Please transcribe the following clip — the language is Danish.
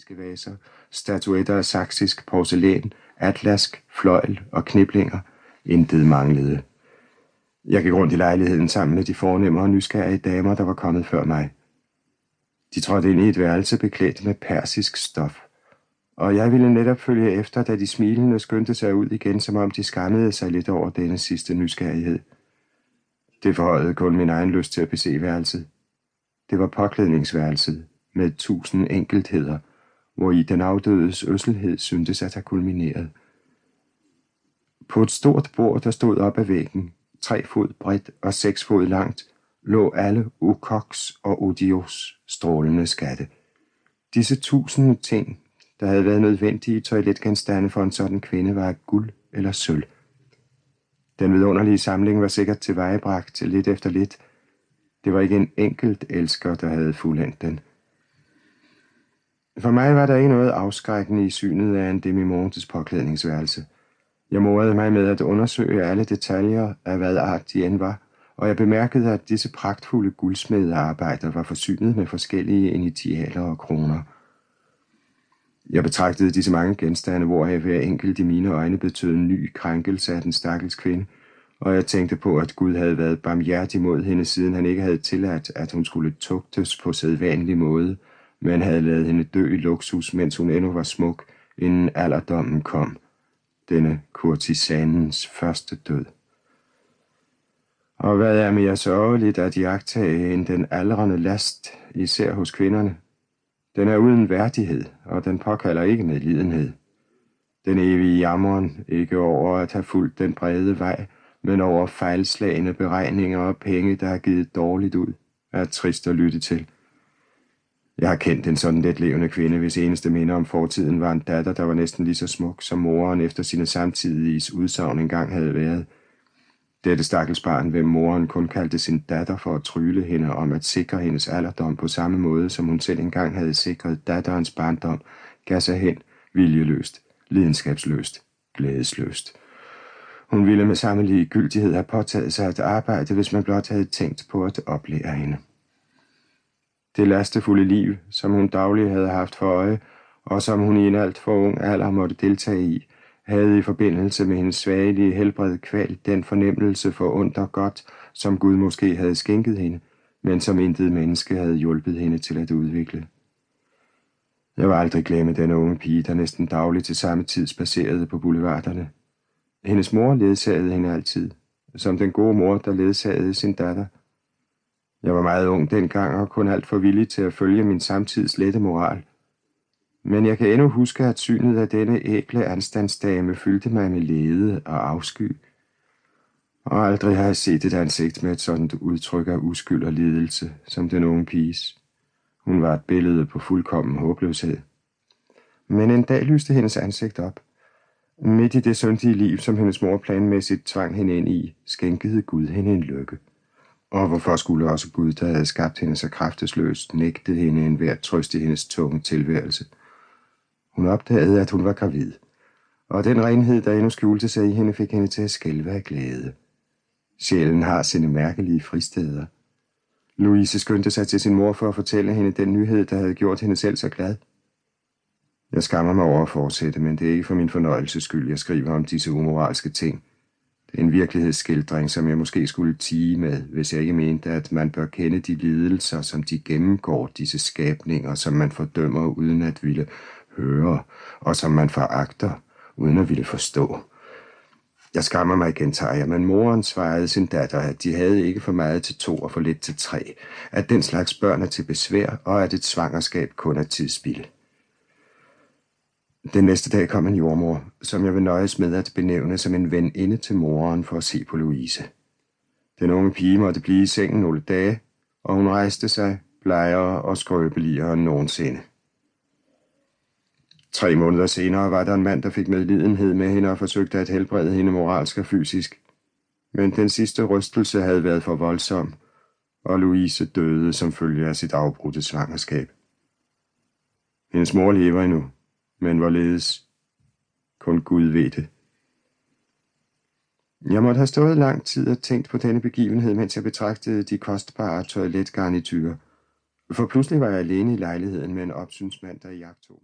asiatiske vaser, statuetter af saksisk porcelæn, atlask, fløjl og kniblinger. Intet manglede. Jeg gik rundt i lejligheden sammen med de fornemme og nysgerrige damer, der var kommet før mig. De trådte ind i et værelse beklædt med persisk stof. Og jeg ville netop følge efter, da de smilende skyndte sig ud igen, som om de skammede sig lidt over denne sidste nysgerrighed. Det forhøjede kun min egen lyst til at bese værelset. Det var påklædningsværelset med tusind enkeltheder, hvor i den afdødes øsselhed syntes at have kulmineret. På et stort bord, der stod op ad væggen, tre fod bredt og seks fod langt, lå alle Ukoks og Odios strålende skatte. Disse tusinde ting, der havde været nødvendige toiletgenstande for en sådan kvinde, var guld eller sølv. Den vidunderlige samling var sikkert tilvejebragt lidt efter lidt. Det var ikke en enkelt elsker, der havde fuldendt den. For mig var der ikke noget afskrækkende i synet af en demimontes påklædningsværelse. Jeg morede mig med at undersøge alle detaljer af hvad art de end var, og jeg bemærkede, at disse pragtfulde guldsmedearbejder var forsynet med forskellige initialer og kroner. Jeg betragtede disse mange genstande, hvoraf hver enkelt i mine øjne betød en ny krænkelse af den stakkels kvinde, og jeg tænkte på, at Gud havde været barmhjertig mod hende, siden han ikke havde tilladt, at hun skulle tugtes på sædvanlig måde, men havde lavet hende dø i luksus, mens hun endnu var smuk, inden alderdommen kom. Denne kurtisanens første død. Og hvad er mere sørgeligt at jagtage end den aldrende last, især hos kvinderne? Den er uden værdighed, og den påkalder ikke medlidenhed. Den evige jammeren ikke over at have fulgt den brede vej, men over fejlslagende beregninger og penge, der har givet dårligt ud, er trist at lytte til. Jeg har kendt en sådan let levende kvinde, hvis eneste minder om fortiden var en datter, der var næsten lige så smuk, som moren efter sine samtidige udsagn engang havde været – dette stakkels barn, hvem moren kun kaldte sin datter for at trylle hende om at sikre hendes alderdom på samme måde, som hun selv engang havde sikret datterens barndom, gav sig hen, viljeløst, lidenskabsløst, glædesløst. Hun ville med samme ligegyldighed have påtaget sig at arbejde, hvis man blot havde tænkt på at oplære hende. Det lastefulde liv, som hun daglig havde haft for øje, og som hun i en alt for ung alder måtte deltage i, havde i forbindelse med hendes svagelige helbred kvalt den fornemmelse for under godt, som Gud måske havde skænket hende, men som intet menneske havde hjulpet hende til at udvikle. Jeg var aldrig glemme den unge pige, der næsten dagligt til samme tid spacerede på boulevarderne. Hendes mor ledsagede hende altid, som den gode mor, der ledsagede sin datter. Jeg var meget ung dengang og kun alt for villig til at følge min samtids lette moral, men jeg kan endnu huske, at synet af denne ægle anstandsdame fyldte mig med lede og afsky. Og aldrig har jeg set et ansigt med et sådan udtryk af uskyld og lidelse, som den unge piges. Hun var et billede på fuldkommen håbløshed. Men en dag lyste hendes ansigt op. Midt i det syndige liv, som hendes mor planmæssigt tvang hende ind i, skænkede Gud hende en lykke. Og hvorfor skulle også Gud, der havde skabt hende så kraftesløst, nægte hende en hver trøst i hendes tunge tilværelse – hun opdagede, at hun var gravid, og den renhed, der endnu skjulte sig i hende, fik hende til at skælve af glæde. Sjælen har sine mærkelige fristeder. Louise skyndte sig til sin mor for at fortælle hende den nyhed, der havde gjort hende selv så glad. Jeg skammer mig over at fortsætte, men det er ikke for min fornøjelses skyld, jeg skriver om disse umoralske ting. En virkelighedsskildring, som jeg måske skulle tige med, hvis jeg ikke mente, at man bør kende de lidelser, som de gennemgår, disse skabninger, som man fordømmer uden at ville høre, og som man foragter, uden at ville forstå. Jeg skammer mig, igen, jeg, men moren svarede sin datter, at de havde ikke for meget til to og for lidt til tre, at den slags børn er til besvær, og at et svangerskab kun er tidsspil. Den næste dag kom en jordmor, som jeg vil nøjes med at benævne som en ven inde til moren for at se på Louise. Den unge pige måtte blive i sengen nogle dage, og hun rejste sig, blegere og skrøbeligere end nogensinde. Tre måneder senere var der en mand, der fik medlidenhed med hende og forsøgte at helbrede hende moralsk og fysisk. Men den sidste rystelse havde været for voldsom, og Louise døde som følge af sit afbrudte svangerskab. Hendes mor lever endnu, men hvorledes? Kun Gud ved det. Jeg måtte have stået lang tid og tænkt på denne begivenhed, mens jeg betragtede de kostbare toiletgarniturer. For pludselig var jeg alene i lejligheden med en opsynsmand, der i jagtog